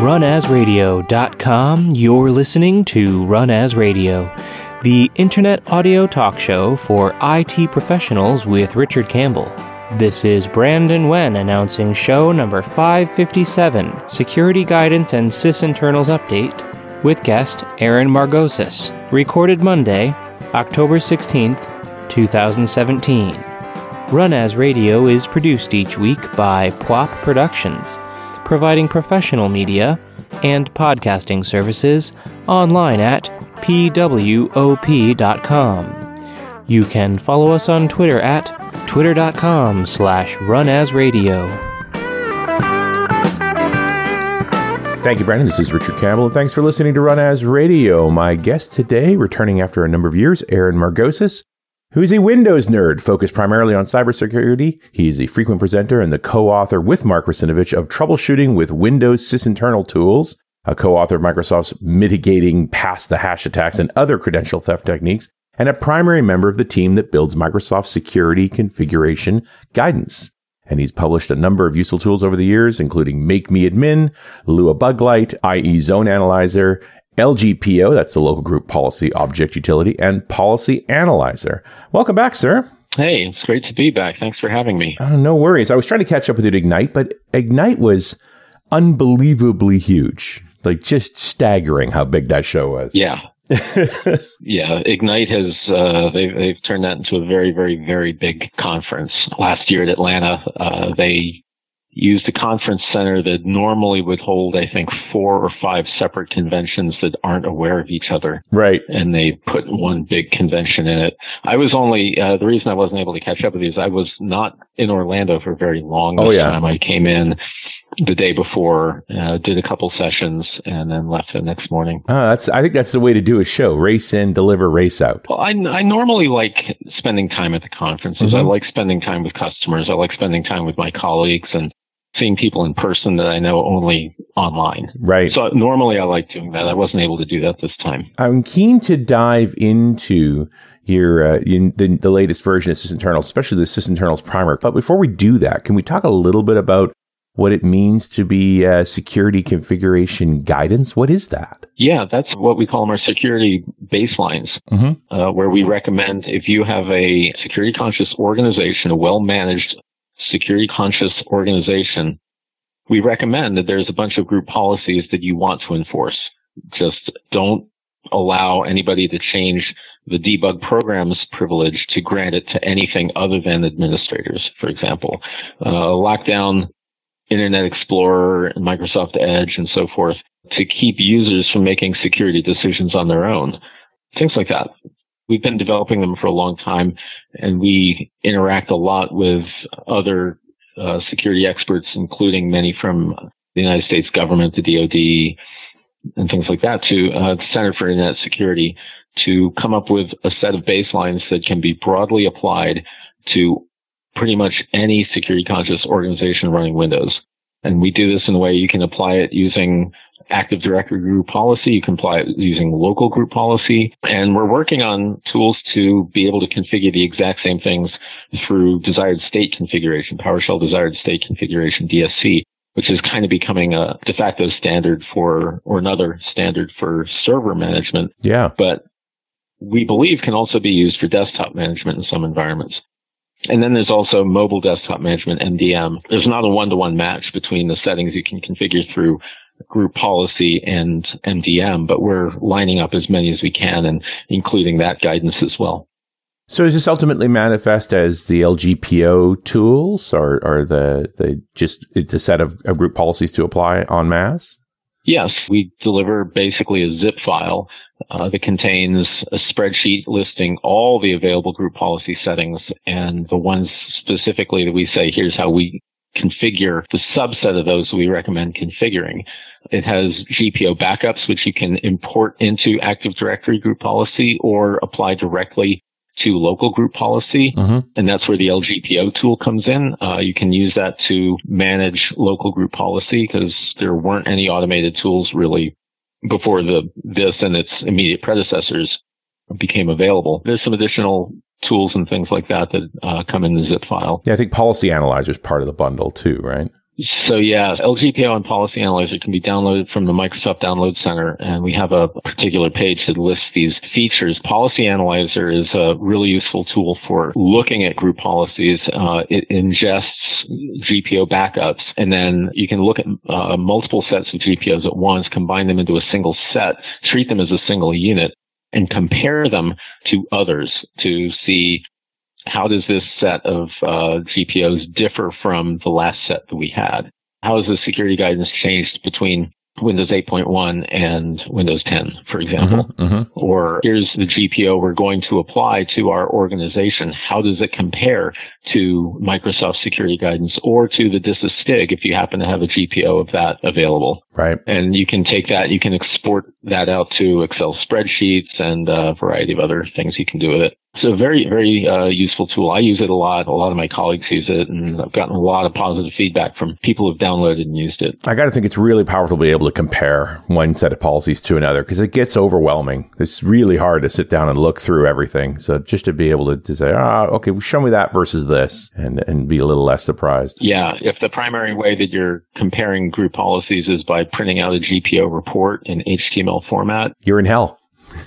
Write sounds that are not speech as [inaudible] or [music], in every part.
Runasradio.com, you're listening to Run As Radio, the internet audio talk show for IT professionals with Richard Campbell. This is Brandon Wen announcing show number 557, Security Guidance and Sysinternals Update, with guest Aaron Margosis, recorded Monday, October 16th, 2017. Run As Radio is produced each week by PWOP Productions providing professional media and podcasting services online at pwop.com. You can follow us on Twitter at twitter.com slash runasradio. Thank you, Brandon. This is Richard Campbell, and thanks for listening to Run As Radio. My guest today, returning after a number of years, Aaron Margosis, who's a Windows nerd focused primarily on cybersecurity. He is a frequent presenter and the co-author with Mark Russinovich of Troubleshooting with Windows Sysinternal Tools, a co-author of Microsoft's Mitigating Pass the Hash Attacks and Other Credential Theft Techniques, and a primary member of the team that builds Microsoft Security Configuration Guidance. And he's published a number of useful tools over the years, including Make Me Admin, Lua Buglight, IE Zone Analyzer, LGPO, that's the local group policy object utility, and Policy Analyzer. Welcome back, sir. Hey, it's great to be back. Thanks for having me. Uh, no worries. I was trying to catch up with you at Ignite, but Ignite was unbelievably huge. Like just staggering how big that show was. Yeah. [laughs] yeah, Ignite has uh, they've they've turned that into a very very very big conference. Last year at Atlanta, uh, they used a conference center that normally would hold, I think, four or five separate conventions that aren't aware of each other. Right. And they put one big convention in it. I was only, uh, the reason I wasn't able to catch up with you is I was not in Orlando for very long. Oh, yeah. Time. I came in the day before, uh, did a couple sessions, and then left the next morning. Uh, that's I think that's the way to do a show: race in, deliver, race out. Well, I, I normally like spending time at the conferences. Mm-hmm. I like spending time with customers. I like spending time with my colleagues, and seeing people in person that I know only online. Right. So normally I like doing that. I wasn't able to do that this time. I'm keen to dive into your uh, in the, the latest version of Sysinternals, especially the Sysinternals primer. But before we do that, can we talk a little bit about what it means to be uh, security configuration guidance? What is that? Yeah, that's what we call them our security baselines, mm-hmm. uh, where we recommend if you have a security conscious organization, a well managed security conscious organization, we recommend that there's a bunch of group policies that you want to enforce. Just don't allow anybody to change the debug programs privilege to grant it to anything other than administrators, for example. Uh, lock down Internet Explorer and Microsoft Edge and so forth to keep users from making security decisions on their own. Things like that. We've been developing them for a long time and we interact a lot with other uh, security experts, including many from the United States government, the DoD, and things like that, to uh, the Center for Internet Security, to come up with a set of baselines that can be broadly applied to pretty much any security conscious organization running Windows. And we do this in a way you can apply it using Active Directory group policy. You can apply it using local group policy. And we're working on tools to be able to configure the exact same things through desired state configuration, PowerShell desired state configuration, DSC, which is kind of becoming a de facto standard for, or another standard for server management. Yeah. But we believe can also be used for desktop management in some environments. And then there's also mobile desktop management, MDM. There's not a one-to-one match between the settings you can configure through group policy and MDM, but we're lining up as many as we can and including that guidance as well. So is this ultimately manifest as the LGPO tools or, or the, the just it's a set of, of group policies to apply en masse? Yes, we deliver basically a zip file uh, that contains a spreadsheet listing all the available group policy settings and the ones specifically that we say, here's how we configure the subset of those we recommend configuring. It has GPO backups, which you can import into Active Directory group policy or apply directly to local group policy. Mm-hmm. And that's where the LGPO tool comes in. Uh, you can use that to manage local group policy because there weren't any automated tools really before the this and its immediate predecessors became available. There's some additional tools and things like that that uh, come in the zip file. Yeah, I think Policy Analyzer is part of the bundle too, right? So yeah, LGPO and Policy Analyzer can be downloaded from the Microsoft Download Center, and we have a particular page that lists these features. Policy Analyzer is a really useful tool for looking at group policies. Uh, it ingests GPO backups, and then you can look at uh, multiple sets of GPOs at once, combine them into a single set, treat them as a single unit, and compare them to others to see how does this set of uh, GPOs differ from the last set that we had? How has the security guidance changed between Windows 8.1 and Windows 10, for example. Mm-hmm, mm-hmm. Or here's the GPO we're going to apply to our organization. How does it compare to Microsoft security guidance or to the DISA STIG if you happen to have a GPO of that available? Right. And you can take that, you can export that out to Excel spreadsheets and a variety of other things you can do with it. It's a very, very uh, useful tool. I use it a lot. A lot of my colleagues use it, and I've gotten a lot of positive feedback from people who've downloaded and used it. I got to think it's really powerful to be able to compare one set of policies to another because it gets overwhelming. It's really hard to sit down and look through everything. So just to be able to, to say, ah, okay, show me that versus this, and and be a little less surprised. Yeah, if the primary way that you're comparing group policies is by printing out a GPO report in HTML format, you're in hell.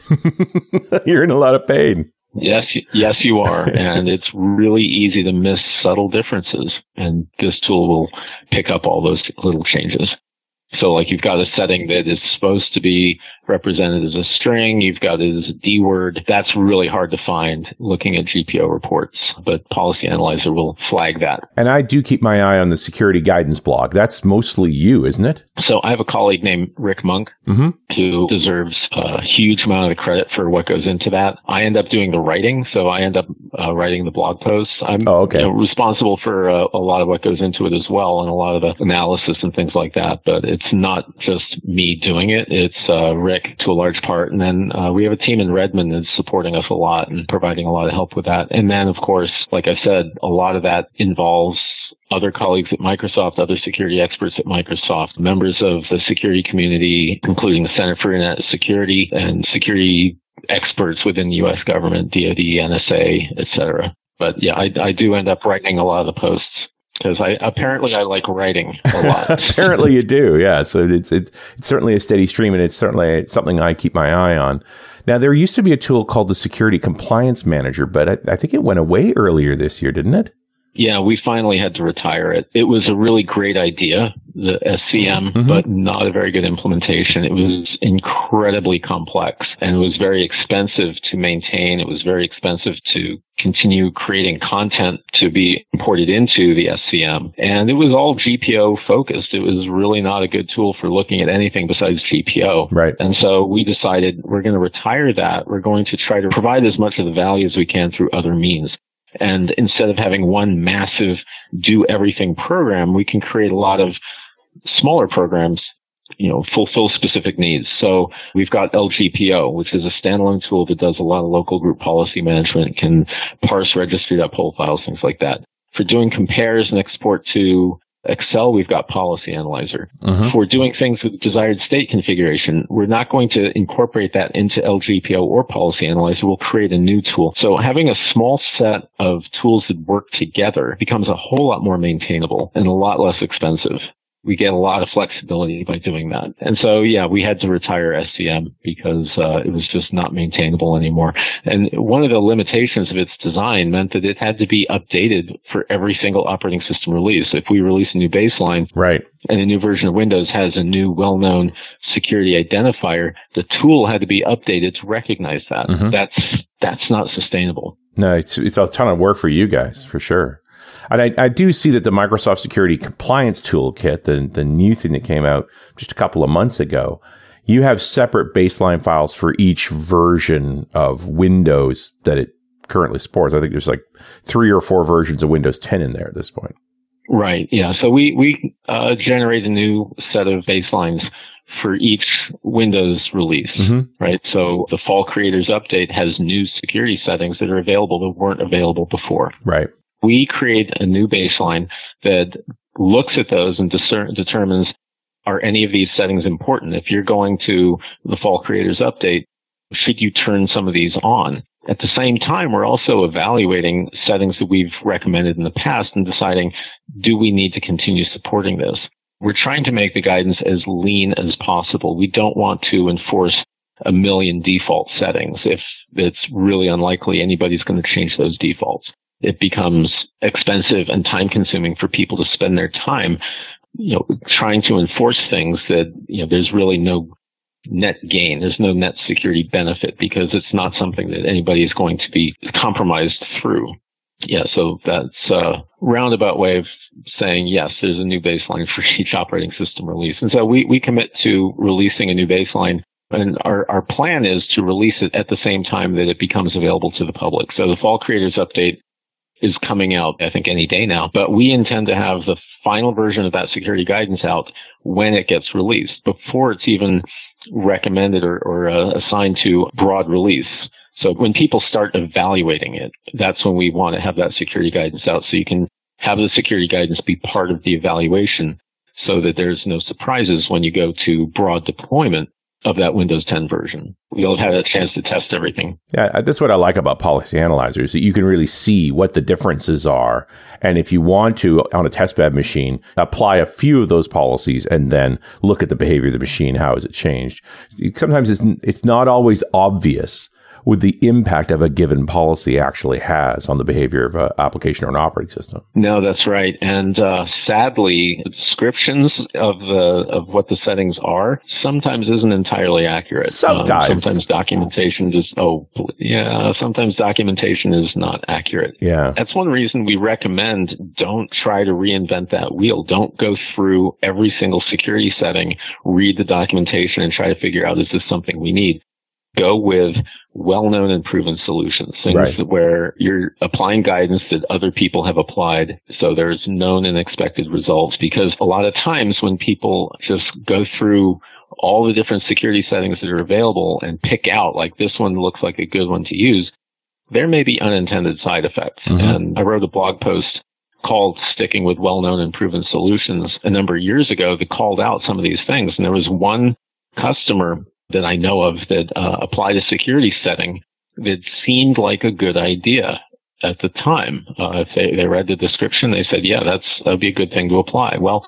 [laughs] you're in a lot of pain. Yes, yes, you are. [laughs] and it's really easy to miss subtle differences. And this tool will pick up all those little changes. So like you've got a setting that is supposed to be represented as a string. You've got it as a DWORD. That's really hard to find looking at GPO reports, but Policy Analyzer will flag that. And I do keep my eye on the security guidance blog. That's mostly you, isn't it? So I have a colleague named Rick Munck mm-hmm. who deserves a huge amount of the credit for what goes into that. I end up doing the writing, so I end up uh, writing the blog posts. I'm oh, okay. you know, responsible for uh, a lot of what goes into it as well, and a lot of the analysis and things like that. But it's not just me doing it; it's uh, Rick Rick to a large part. And then uh, we have a team in Redmond that's supporting us a lot and providing a lot of help with that. And then, of course, like I said, a lot of that involves other colleagues at Microsoft, other security experts at Microsoft, members of the security community, including the Center for Internet Security and security experts within the U.S. government, DoD, NSA, etc. But yeah, I, I do end up writing a lot of the posts because I apparently I like writing a lot. [laughs] apparently you do, yeah. So it's, it's it's certainly a steady stream, and it's certainly something I keep my eye on. Now there used to be a tool called the Security Compliance Manager, but I, I think it went away earlier this year, didn't it? Yeah, we finally had to retire it. It was a really great idea, the SCM, mm-hmm. but not a very good implementation. It was incredibly complex and it was very expensive to maintain. It was very expensive to continue creating content to be imported into the SCM. And it was all GPO focused. It was really not a good tool for looking at anything besides GPO. Right. And so we decided we're going to retire that. We're going to try to provide as much of the value as we can through other means. And instead of having one massive do everything program, we can create a lot of smaller programs you know, fulfill specific needs. So we've got LGPO, which is a standalone tool that does a lot of local group policy management, can parse registry.pol files, things like that. For doing compares and export to Excel, we've got Policy Analyzer. Uh-huh. For doing things with desired state configuration, we're not going to incorporate that into LGPO or Policy Analyzer. We'll create a new tool. So having a small set of tools that work together becomes a whole lot more maintainable and a lot less expensive we get a lot of flexibility by doing that. And so, yeah, we had to retire SCM because uh, it was just not maintainable anymore. And one of the limitations of its design meant that it had to be updated for every single operating system release. If we release a new baseline, right, and a new version of Windows has a new well-known security identifier, the tool had to be updated to recognize that. Mm-hmm. That's that's not sustainable. No, it's it's a ton of work for you guys for sure. And I, I do see that the Microsoft Security Compliance Toolkit, the, the new thing that came out just a couple of months ago, you have separate baseline files for each version of Windows that it currently supports. I think there's like three or four versions of Windows 10 in there at this point. Right. Yeah. So we, we uh, generate a new set of baselines for each Windows release, mm-hmm. right? So the Fall Creators Update has new security settings that are available that weren't available before. Right we create a new baseline that looks at those and discern, determines are any of these settings important? If you're going to the fall creators update, should you turn some of these on? At the same time, we're also evaluating settings that we've recommended in the past and deciding, do we need to continue supporting this? We're trying to make the guidance as lean as possible. We don't want to enforce a million default settings if it's really unlikely anybody's going to change those defaults. It becomes expensive and time consuming for people to spend their time, you know, trying to enforce things that, you know, there's really no net gain. There's no net security benefit because it's not something that anybody is going to be compromised through. Yeah, so that's a roundabout way of saying yes, there's a new baseline [laughs] for each operating system release. And so we, we commit to releasing a new baseline and our, our plan is to release it at the same time that it becomes available to the public. So the Fall Creators Update is coming out, I think, any day now. But we intend to have the final version of that security guidance out when it gets released, before it's even recommended or, or uh, assigned to broad release. So when people start evaluating it, that's when we want to have that security guidance out. So you can have the security guidance be part of the evaluation so that there's no surprises when you go to broad deployment of that Windows 10 version. We'll have a chance to test everything. Yeah, that's what I like about Policy Analyzer is that you can really see what the differences are. And if you want to, on a testbed machine, apply a few of those policies and then look at the behavior of the machine. How has it changed? Sometimes it's, it's not always obvious with the impact of a given policy actually has on the behavior of an application or an operating system. No, that's right. And uh, sadly, descriptions of the of what the settings are sometimes isn't entirely accurate. Sometimes, um, sometimes documentation just oh yeah, sometimes documentation is not accurate. Yeah, that's one reason we recommend don't try to reinvent that wheel. Don't go through every single security setting, read the documentation, and try to figure out is this something we need go with well-known and proven solutions, things right. where you're applying guidance that other people have applied. So there's known and expected results because a lot of times when people just go through all the different security settings that are available and pick out like this one looks like a good one to use, there may be unintended side effects. Mm-hmm. And I wrote a blog post called Sticking with Well-Known and Proven Solutions a number of years ago that called out some of these things. And there was one customer that I know of that uh, applied a security setting that seemed like a good idea at the time. Uh, if they, they read the description, they said, yeah, that's, that'd be a good thing to apply. Well,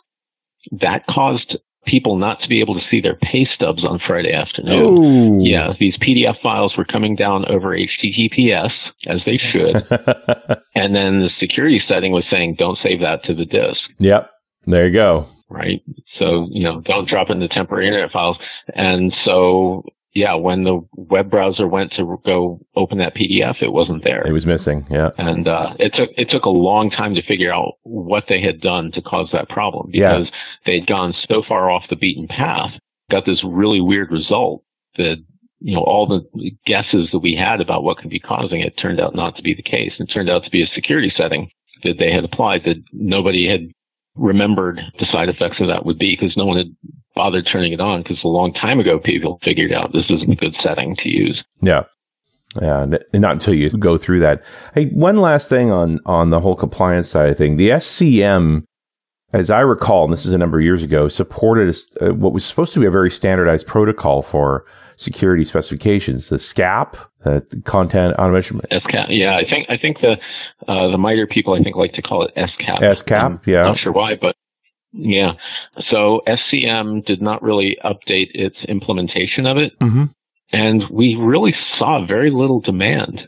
that caused people not to be able to see their pay stubs on Friday afternoon. Ooh. Yeah, these PDF files were coming down over HTTPS as they should. [laughs] and then the security setting was saying, don't save that to the disk. Yep. There you go right? So, you know, don't drop into temporary internet files. And so, yeah, when the web browser went to go open that PDF, it wasn't there. It was missing. Yeah. And, uh, it took, it took a long time to figure out what they had done to cause that problem because yeah. they'd gone so far off the beaten path, got this really weird result that, you know, all the guesses that we had about what could be causing it turned out not to be the case. It turned out to be a security setting that they had applied that nobody had remembered the side effects of that would be because no one had bothered turning it on because a long time ago people figured out this isn't a good setting to use. Yeah. Yeah, not until you go through that. Hey, one last thing on on the whole compliance side of thing. The SCM, as I recall, and this is a number of years ago, supported uh, what was supposed to be a very standardized protocol for security specifications. The SCAP, uh, content automation. SCAP. Yeah, I think I think the uh, the MITRE people I think like to call it SCAP. SCAP. I'm yeah. Not sure why, but yeah. So SCM did not really update its implementation of it, mm-hmm. and we really saw very little demand.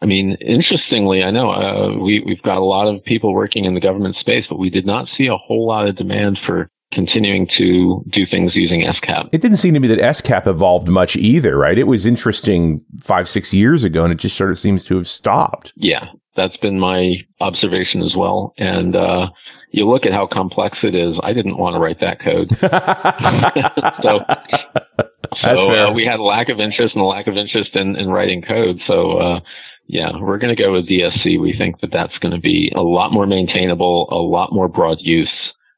I mean, interestingly, I know uh, we we've got a lot of people working in the government space, but we did not see a whole lot of demand for continuing to do things using SCAP. It didn't seem to me that SCAP evolved much either, right? It was interesting five, six years ago, and it just sort of seems to have stopped. Yeah, that's been my observation as well. And uh, you look at how complex it is. I didn't want to write that code. [laughs] [laughs] so, that's so, fair. Uh, we had a lack of interest and a lack of interest in, in writing code. So, uh, yeah, we're going to go with DSC. We think that that's going to be a lot more maintainable, a lot more broad use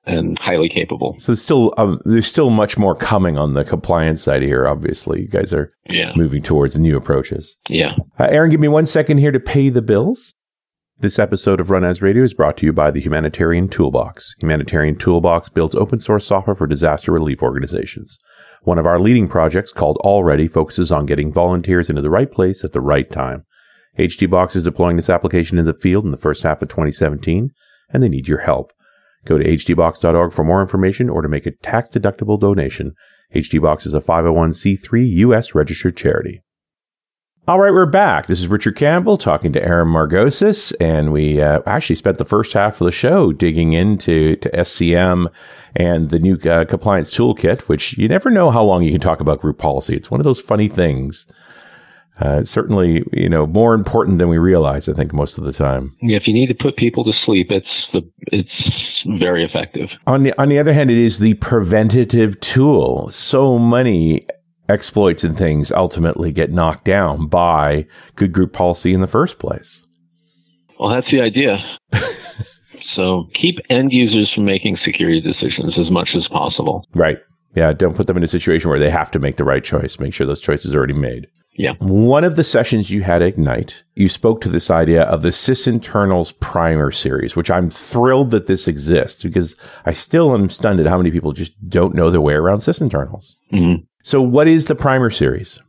and highly capable. So still, um, there's still much more coming on the compliance side here. Obviously, you guys are yeah. moving towards new approaches. Yeah. Uh, Aaron, give me one second here to pay the bills. This episode of Run As Radio is brought to you by the Humanitarian Toolbox. Humanitarian Toolbox builds open source software for disaster relief organizations. One of our leading projects called allReady focuses on getting volunteers into the right place at the right time. HTBox is deploying this application in the field in the first half of 2017, and they need your help. Go to htbox.org for more information or to make a tax deductible donation. HTBox is a 501c3 U.S. registered charity. All right, we're back. This is Richard Campbell talking to Aaron Margosis, and we uh, actually spent the first half of the show digging into to SCM and the new uh, compliance toolkit, which you never know how long you can talk about group policy. It's one of those funny things. Uh, certainly, you know, more important than we realize. I think most of the time. Yeah, if you need to put people to sleep, it's the it's very effective. On the on the other hand, it is the preventative tool. So many exploits and things ultimately get knocked down by good group policy in the first place. Well, that's the idea. [laughs] so keep end users from making security decisions as much as possible. Right. Yeah. Don't put them in a situation where they have to make the right choice. Make sure those choices are already made. Yeah. One of the sessions you had at Ignite, you spoke to this idea of the sysinternals primer series, which I'm thrilled that this exists because I still am stunned at how many people just don't know their way around sysinternals. Mm-hmm. So, what is the primer series?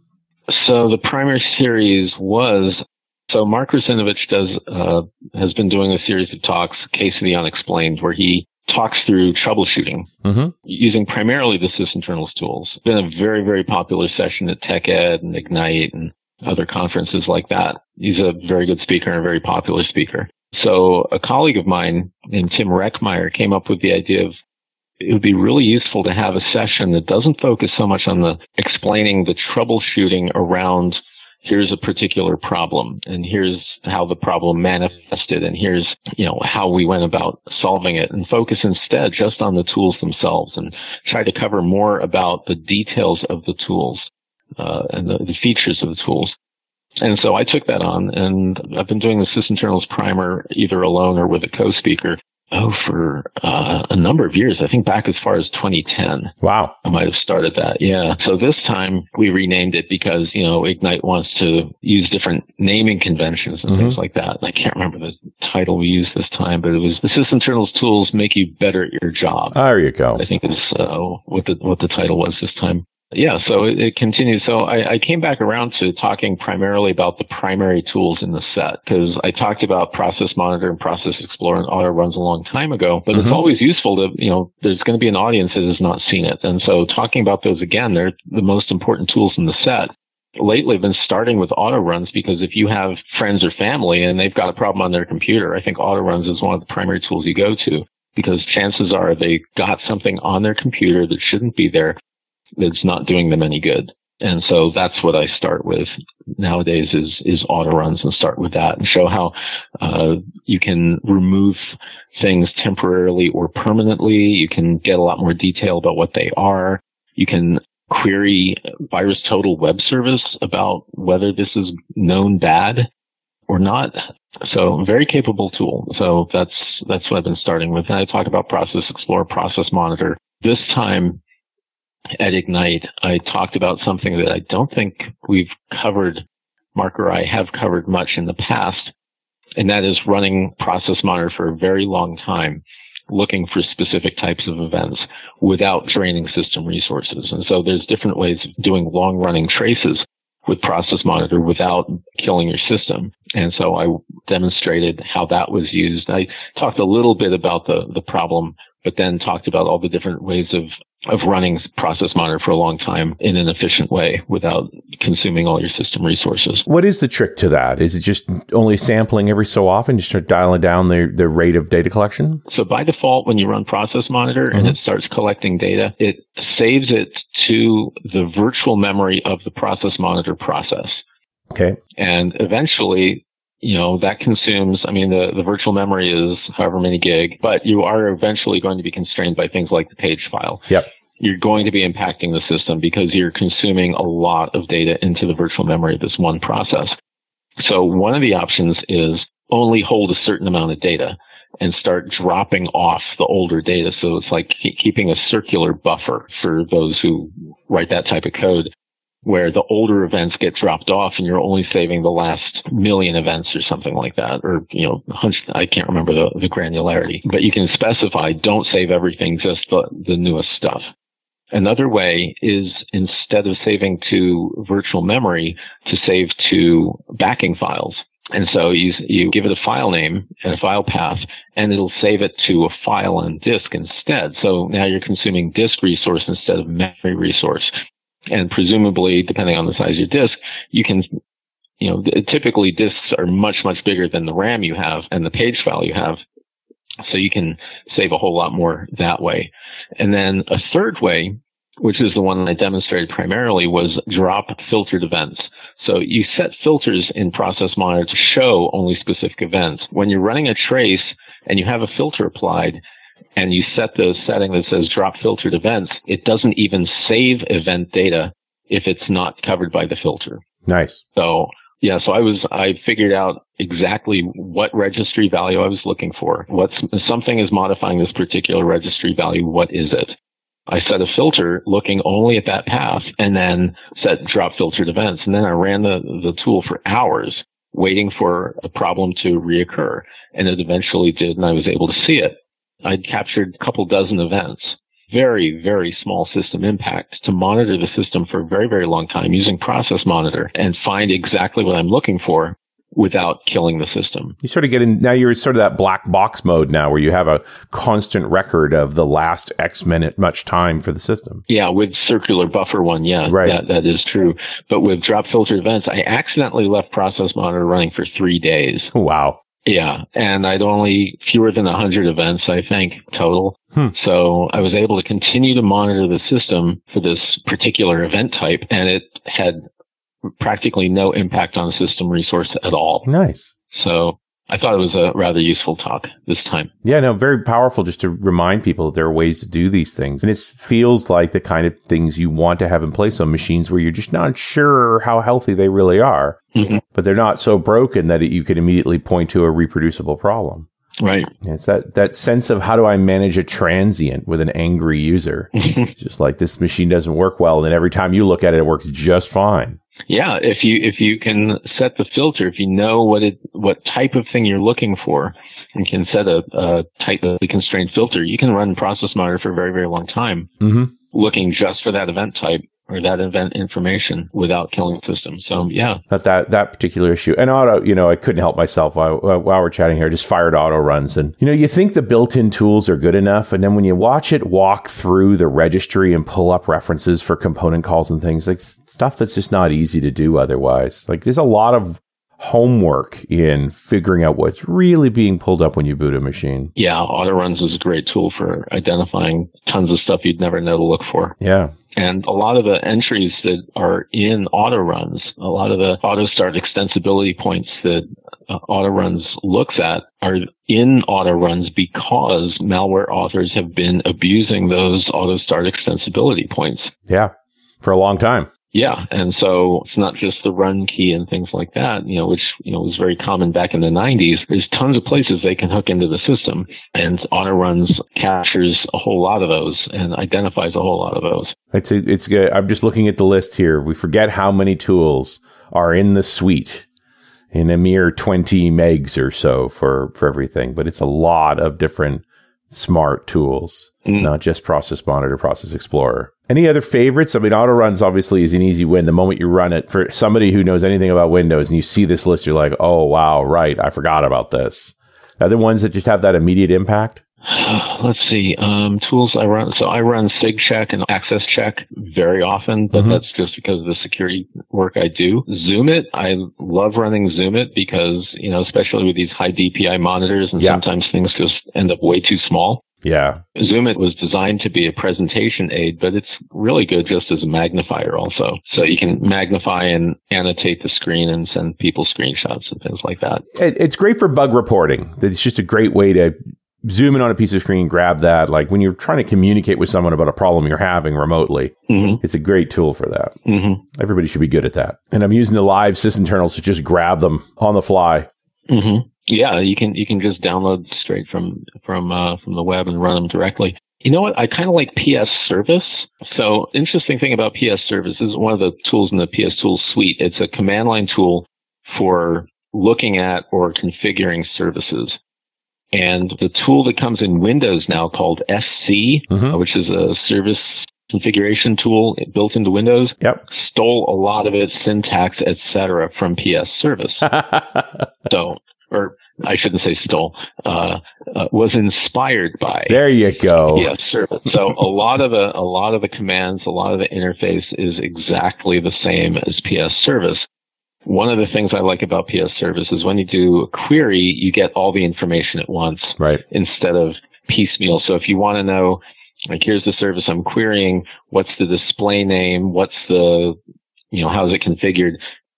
So, the primer series was so Mark Russinovich does uh, has been doing a series of talks, Case of the Unexplained, where he talks through troubleshooting mm-hmm. using primarily the sysinternals tools. It's been a very very popular session at TechEd and Ignite and other conferences like that. He's a very good speaker and a very popular speaker. So a colleague of mine named Tim Reckmeyer came up with the idea of it would be really useful to have a session that doesn't focus so much on the explaining the troubleshooting around here's a particular problem and here's how the problem manifested and here's you know how we went about solving it and focus instead just on the tools themselves and try to cover more about the details of the tools uh, and the, the features of the tools. And so I took that on and I've been doing the System sysinternals primer either alone or with a co-speaker oh, for uh, a number of years. I think back as far as 2010. Wow. I might have started that. Yeah. So this time we renamed it because, you know, Ignite wants to use different naming conventions and mm-hmm. things like that. And I can't remember the title we used this time, but it was the sysinternals tools make you better at your job. There you go. I think is uh, what the, what the title was this time yeah, so it, it continues. So I, I, came back around to talking primarily about the primary tools in the set because I talked about Process Monitor and Process Explorer and Autoruns a long time ago, but mm-hmm. it's always useful to, you know, there's going to be an audience that has not seen it. And so talking about those again, they're the most important tools in the set. Lately, I've been starting with Autoruns because if you have friends or family and they've got a problem on their computer, I think Autoruns is one of the primary tools you go to because chances are they got something on their computer that shouldn't be there that's not doing them any good. And so that's what I start with nowadays is, is Autoruns and start with that and show how, uh, you can remove things temporarily or permanently. You can get a lot more detail about what they are. You can query VirusTotal web service about whether this is known bad or not. So very capable tool. So that's, that's what I've been starting with. And I talk about Process Explorer, Process Monitor. This time at Ignite, I talked about something that I don't think we've covered, Mark or I have covered much in the past, and that is running Process Monitor for a very long time, looking for specific types of events without draining system resources. And so there's different ways of doing long running traces with Process Monitor without killing your system. And so I demonstrated how that was used. I talked a little bit about the, the problem, but then talked about all the different ways of of running process monitor for a long time in an efficient way without consuming all your system resources. What is the trick to that? Is it just only sampling every so often, just start dialing down the, the rate of data collection? So by default, when you run process monitor mm-hmm. and it starts collecting data, it saves it to the virtual memory of the process monitor process. Okay. And eventually you know, that consumes, I mean, the, the virtual memory is however many gig, but you are eventually going to be constrained by things like the page file. Yep. You're going to be impacting the system because you're consuming a lot of data into the virtual memory of this one process. So one of the options is only hold a certain amount of data and start dropping off the older data. So it's like keeping a circular buffer for those who write that type of code where the older events get dropped off and you're only saving the last million events or something like that. Or, you know, I can't remember the, the granularity, but you can specify don't save everything, just the, the newest stuff. Another way is instead of saving to virtual memory, to save to backing files. And so you, you give it a file name and a file path, and it'll save it to a file on disk instead. So now you're consuming disk resource instead of memory resource. And presumably, depending on the size of your disk, you can, you know, typically disks are much, much bigger than the RAM you have and the page file you have. So you can save a whole lot more that way. And then a third way, which is the one I demonstrated primarily, was drop filtered events. So you set filters in Process Monitor to show only specific events. When you're running a trace and you have a filter applied, and you set the setting that says drop filtered events, it doesn't even save event data if it's not covered by the filter. Nice. So yeah, so I was, I figured out exactly what registry value I was looking for. What's something is modifying this particular registry value. What is it? I set a filter looking only at that path and then set drop filtered events. And then I ran the, the tool for hours waiting for a problem to reoccur. And it eventually did. And I was able to see it. I'd captured a couple dozen events, very, very small system impact to monitor the system for a very, very long time using process monitor and find exactly what I'm looking for without killing the system. You sort of get in now you're sort of that black box mode now where you have a constant record of the last X minute much time for the system. Yeah, with circular buffer one, yeah. Right. That, that is true. But with drop filter events, I accidentally left process monitor running for three days. Wow. Yeah, and I'd only fewer than 100 events, I think, total. Hmm. So I was able to continue to monitor the system for this particular event type, and it had practically no impact on the system resource at all. Nice. So I thought it was a rather useful talk this time. Yeah, no, very powerful just to remind people that there are ways to do these things. And it feels like the kind of things you want to have in place on machines where you're just not sure how healthy they really are, mm-hmm. but they're not so broken that it, you can immediately point to a reproducible problem. Right. It's that, that sense of how do I manage a transient with an angry user? [laughs] just like this machine doesn't work well. And then every time you look at it, it works just fine. Yeah, if you if you can set the filter, if you know what it what type of thing you're looking for, and can set a, a tightly constrained filter, you can run process monitor for a very very long time, mm-hmm. looking just for that event type or that event information without killing the system. So yeah, that that that particular issue. And auto, you know, I couldn't help myself while, while we're chatting here. I just fired Autoruns, and you know, you think the built-in tools are good enough, and then when you watch it walk through the registry and pull up references for component calls and things like stuff that's just not easy to do otherwise. Like there's a lot of homework in figuring out what's really being pulled up when you boot a machine. Yeah, Autoruns is a great tool for identifying tons of stuff you'd never know to look for. Yeah. And a lot of the entries that are in Autoruns, a lot of the auto start extensibility points that uh, Autoruns looks at are in Autoruns because malware authors have been abusing those auto start extensibility points. Yeah, for a long time. Yeah. And so it's not just the run key and things like that, you know, which, you know, was very common back in the 90s. There's tons of places they can hook into the system and Autoruns captures a whole lot of those and identifies a whole lot of those. It's, it's good. I'm just looking at the list here. We forget how many tools are in the suite in a mere 20 megs or so for, for everything, but it's a lot of different smart tools, mm. not just process monitor, process explorer. Any other favorites? I mean, Autoruns obviously is an easy win. The moment you run it for somebody who knows anything about Windows and you see this list, you're like, oh, wow, right. I forgot about this. Other ones that just have that immediate impact? Let's see. Um, tools I run. So I run SigCheck and Access Check very often, but mm-hmm. that's just because of the security work I do. Zoomit. I love running Zoomit because, you know, especially with these high DPI monitors and yeah. sometimes things just end up way too small. Yeah. Zoomit was designed to be a presentation aid, but it's really good just as a magnifier also. So you can magnify and annotate the screen and send people screenshots and things like that. It's great for bug reporting. It's just a great way to zoom in on a piece of screen, grab that. Like when you're trying to communicate with someone about a problem you're having remotely, mm-hmm. it's a great tool for that. Mm-hmm. Everybody should be good at that. And I'm using the live sysinternals to just grab them on the fly. Mm-hmm. Yeah, you can you can just download straight from from uh, from the web and run them directly. You know what? I kind of like PS Service. So interesting thing about PS Service is one of the tools in the PS Tools suite. It's a command line tool for looking at or configuring services. And the tool that comes in Windows now called SC, mm-hmm. which is a service configuration tool built into Windows. Yep. Stole a lot of its syntax, etc., from PS Service. [laughs] so, or I shouldn't say stole, uh, uh, was inspired by. There you go. PS Service. So a lot of the a lot of the commands, a lot of the interface is exactly the same as PS Service. One of the things I like about PS Service is when you do a query, you get all the information at once, right? Instead of piecemeal. So if you want to know, like, here's the service I'm querying, what's the display name, what's the, you know, how's it configured?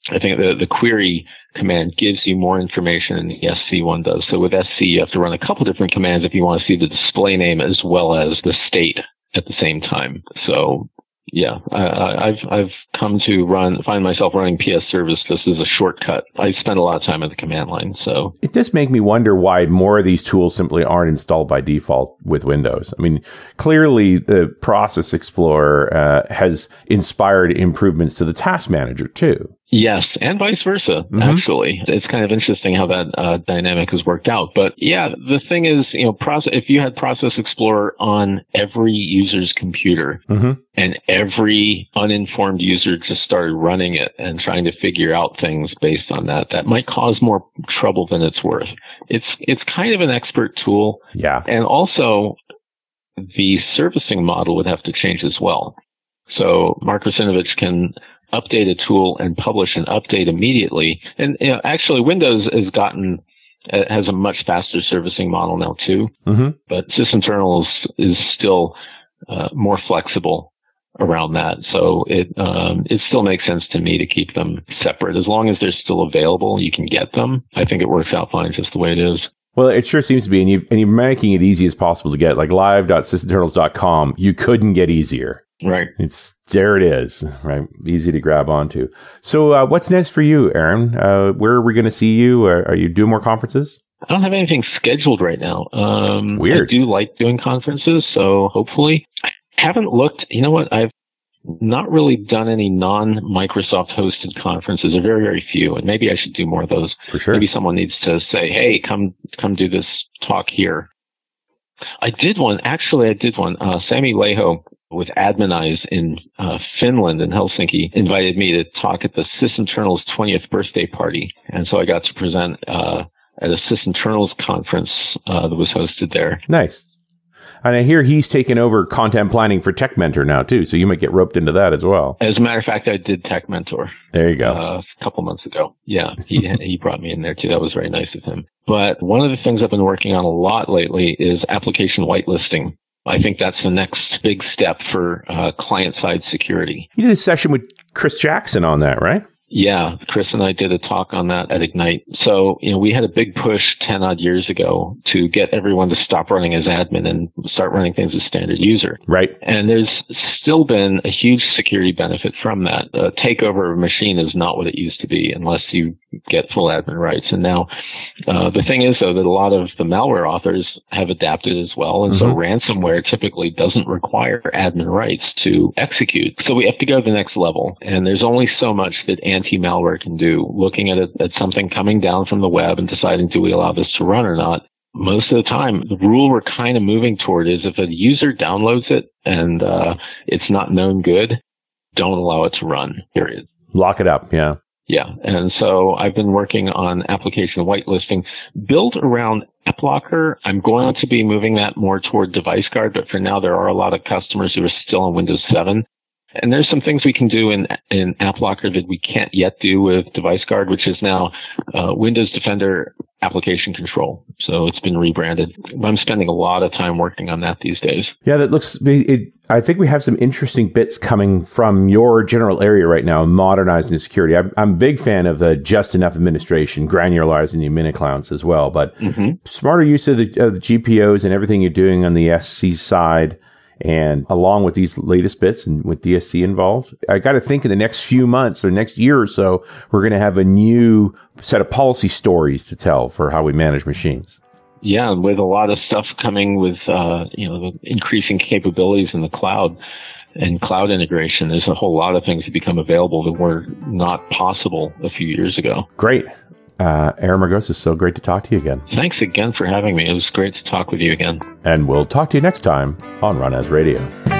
I think the, the query command gives you more information than the SC one does. So with SC, you have to run a couple different commands if you want to see the display name as well as the state at the same time. So yeah, I, have I've come to run find myself running PS Service just as a shortcut. I spend a lot of time at the command line, so it does make me wonder why more of these tools simply aren't installed by default with Windows. I mean, clearly the Process Explorer uh, has inspired improvements to the Task Manager too. Yes, and vice versa. Mm-hmm. Actually, it's kind of interesting how that uh, dynamic has worked out. But yeah, the thing is, you know, process. If you had Process Explorer on every user's computer, mm-hmm. and every uninformed user just started running it and trying to figure out things based on that, that might cause more trouble than it's worth. It's it's kind of an expert tool. Yeah, and also the servicing model would have to change as well. So Mark Russinovich can update a tool and publish an update immediately. And you know, actually, Windows has gotten uh, has a much faster servicing model now too. Mm-hmm. But sysinternals is still uh, more flexible around that. So it um, it still makes sense to me to keep them separate as long as they're still available. You can get them. I think it works out fine just the way it is. Well, it sure seems to be, and you and you're making it easy as possible to get. Like live.sysinternals.com, you couldn't get easier. Right. It's there. It is right. Easy to grab onto. So, uh, what's next for you, Aaron? Uh, where are we going to see you? Are, are, you doing more conferences? I don't have anything scheduled right now. Um, Weird. I do like doing conferences, so hopefully, I haven't looked. You know what? I've not really done any non Microsoft hosted conferences, or very very few, and maybe I should do more of those. For sure. Maybe someone needs to say, "Hey, come come do this talk here." I did one. Actually, I did one. Uh, Sami Laiho with Adminize in uh, Finland in Helsinki invited me to talk at the Sysinternals 20th birthday party, and so I got to present uh, at a Sysinternals conference uh, that was hosted there. Nice. And I hear he's taken over content planning for Tech Mentor now too, so you might get roped into that as well. As a matter of fact, I did Tech Mentor. There you go. Uh, a couple months ago. Yeah, he [laughs] he brought me in there too. That was very nice of him. But one of the things I've been working on a lot lately is application whitelisting. I think that's the next big step for uh, client side security. You did a session with Chris Jackson on that, right? Yeah, Chris and I did a talk on that at Ignite. So, you know, we had a big push 10 odd years ago to get everyone to stop running as admin and start running things as standard user. Right. And there's still been a huge security benefit from that. A takeover of a machine is not what it used to be unless you get full admin rights. And now, uh, the thing is though that a lot of the malware authors have adapted as well. And mm-hmm. so ransomware typically doesn't require admin rights to execute. So we have to go to the next level. And there's only so much that anti-malware can do. Looking at it, at something coming down from the web and deciding do we allow this to run or not. Most of the time, the rule we're kind of moving toward is if a user downloads it and uh, it's not known good, don't allow it to run. Period. Lock it up. Yeah. Yeah. And so I've been working on application whitelisting built around AppLocker. I'm going to be moving that more toward Device Guard, but for now there are a lot of customers who are still on Windows 7 and there's some things we can do in in AppLocker that we can't yet do with Device Guard, which is now uh, Windows Defender application control. So it's been rebranded. I'm spending a lot of time working on that these days. Yeah, that looks. It, I think we have some interesting bits coming from your general area right now, modernizing the security. I'm, I'm a big fan of the just enough administration, granularizing the mini accounts as well, but mm-hmm. smarter use of the, of the GPOs and everything you're doing on the SC side and along with these latest bits and with DSC involved, I got to think in the next few months or next year or so, we're going to have a new set of policy stories to tell for how we manage machines. Yeah, with a lot of stuff coming with, uh, you know, the increasing capabilities in the cloud and cloud integration, there's a whole lot of things that become available that were not possible a few years ago. Great. Uh, Aaron Margosis, so great to talk to you again. Thanks again for having me. It was great to talk with you again. And we'll talk to you next time on Run As Radio.